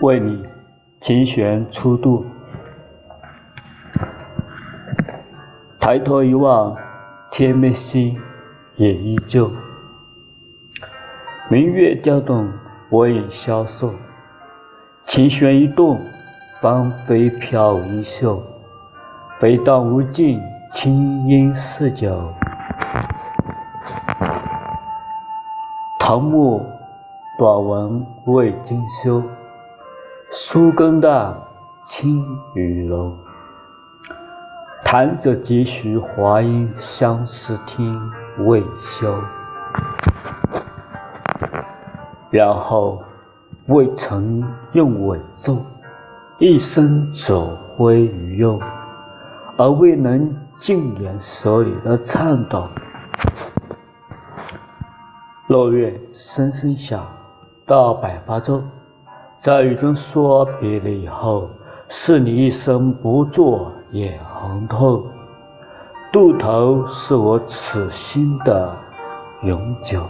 为你琴弦初度，抬头一望，天没星也依旧。明月调动，我影消瘦。琴弦一动，芳菲飘衣袖。飞荡无尽，清音似酒。唐末短文未精修。书更大，青雨柔。弹者几许华音，相思听未休。然后未曾用尾奏，一生走灰于右，而未能尽言所里的颤抖。落月声声响，到百花洲。在雨中说别了以后，是你一生不作眼红透，渡头是我此心的永久。